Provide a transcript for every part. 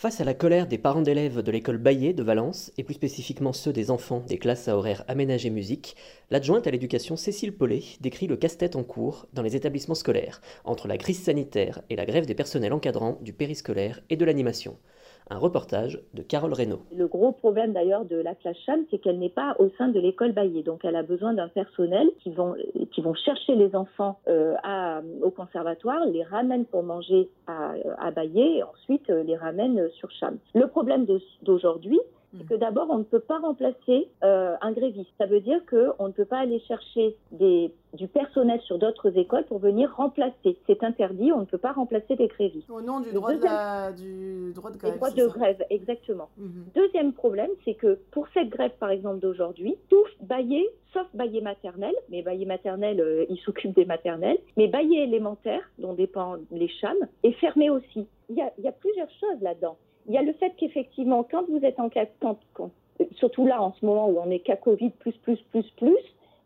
Face à la colère des parents d'élèves de l'école Baillet de Valence, et plus spécifiquement ceux des enfants des classes à horaires aménagés musique, l'adjointe à l'éducation Cécile Paulet décrit le casse-tête en cours dans les établissements scolaires, entre la crise sanitaire et la grève des personnels encadrants du périscolaire et de l'animation. Un reportage de Carole Reynaud. Le gros problème d'ailleurs de la classe CHAM, c'est qu'elle n'est pas au sein de l'école Baillet. Donc elle a besoin d'un personnel qui vont, qui vont chercher les enfants euh, au conservatoire, les ramènent pour manger à, à et ensuite euh, les ramènent sur CHAM. Le problème d'aujourd'hui, c'est que d'abord, on ne peut pas remplacer euh, un gréviste. Ça veut dire qu'on ne peut pas aller chercher des, du personnel sur d'autres écoles pour venir remplacer. C'est interdit, on ne peut pas remplacer des grévistes. Au nom du, droit, de, la, du droit de grève. droit de grève, exactement. Mm -hmm. Deuxième problème, c'est que pour cette grève, par exemple, d'aujourd'hui, tout baillé, sauf baillé maternel, mais baillé maternel, euh, il s'occupe des maternelles, mais baillé élémentaire, dont dépendent les chams, est fermé aussi. Il y a, il y a plusieurs choses là-dedans. Il y a le fait qu'effectivement, quand vous êtes en cas, quand, quand, surtout là en ce moment où on est cas Covid plus plus plus plus,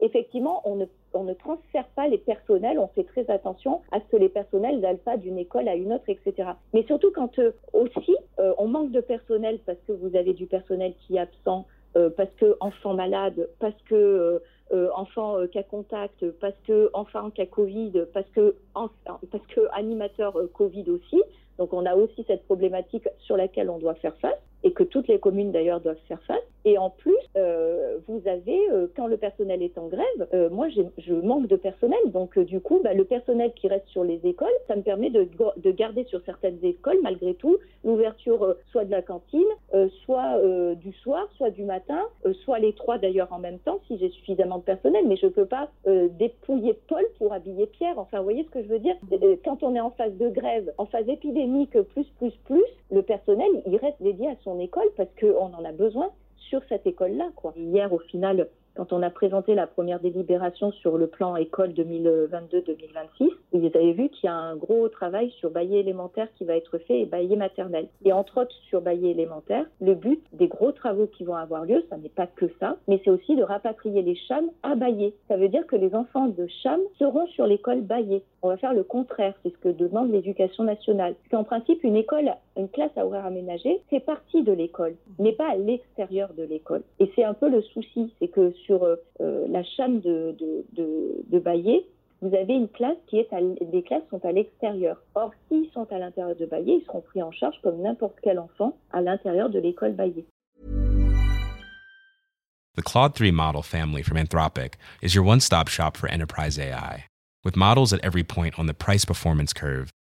effectivement, on ne, transfère pas les personnels, on fait très attention à ce que les personnels n'aillent pas d'une école à une autre, etc. Mais surtout quand euh, aussi euh, on manque de personnel parce que vous avez du personnel qui est absent, euh, parce que enfant malade, parce que enfant cas contact, parce que enfant cas Covid, parce que parce que animateur Covid aussi. Donc on a aussi cette problématique sur laquelle on doit faire face et que toutes les communes d'ailleurs doivent faire face. Et en plus, euh, vous avez, euh, quand le personnel est en grève, euh, moi je manque de personnel, donc du coup, bah, le personnel qui reste sur les écoles, ça me permet de, de garder sur certaines écoles, malgré tout, l'ouverture soit de la cantine, soit du soir, soit du matin, soit les trois d'ailleurs en même temps, si j'ai suffisamment de personnel, mais je ne peux pas dépouiller Paul pour habiller Pierre. Enfin, vous voyez ce que je veux dire? Quand on est en phase de grève, en phase épidémique, plus, plus, plus, le personnel, il reste dédié à son école parce qu'on en a besoin sur cette école-là. Hier, au final, quand on a présenté la première délibération sur le plan école 2022-2026, vous avez vu qu'il y a un gros travail sur baillet élémentaire qui va être fait et baillet maternel. Et entre autres sur baillet élémentaire, le but des gros travaux qui vont avoir lieu, ça n'est pas que ça, mais c'est aussi de rapatrier les chams à baillet. Ça veut dire que les enfants de cham seront sur l'école baillet. On va faire le contraire, c'est ce que demande l'éducation nationale. Parce qu'en principe, une école, une classe à horaire aménagé, c'est partie de l'école, mais pas à l'extérieur de l'école. Et c'est un peu le souci, c'est que sur euh, la chame de, de, de, de Baillet, vous avez une classe qui est à, des classes sont à l'extérieur. Or, s'ils sont à l'intérieur de Baillet, ils seront pris en charge comme n'importe quel enfant à l'intérieur de l'école Baillet. The Claude 3 model family from Anthropic is your one-stop shop for enterprise AI. With models at every point on the price performance curve,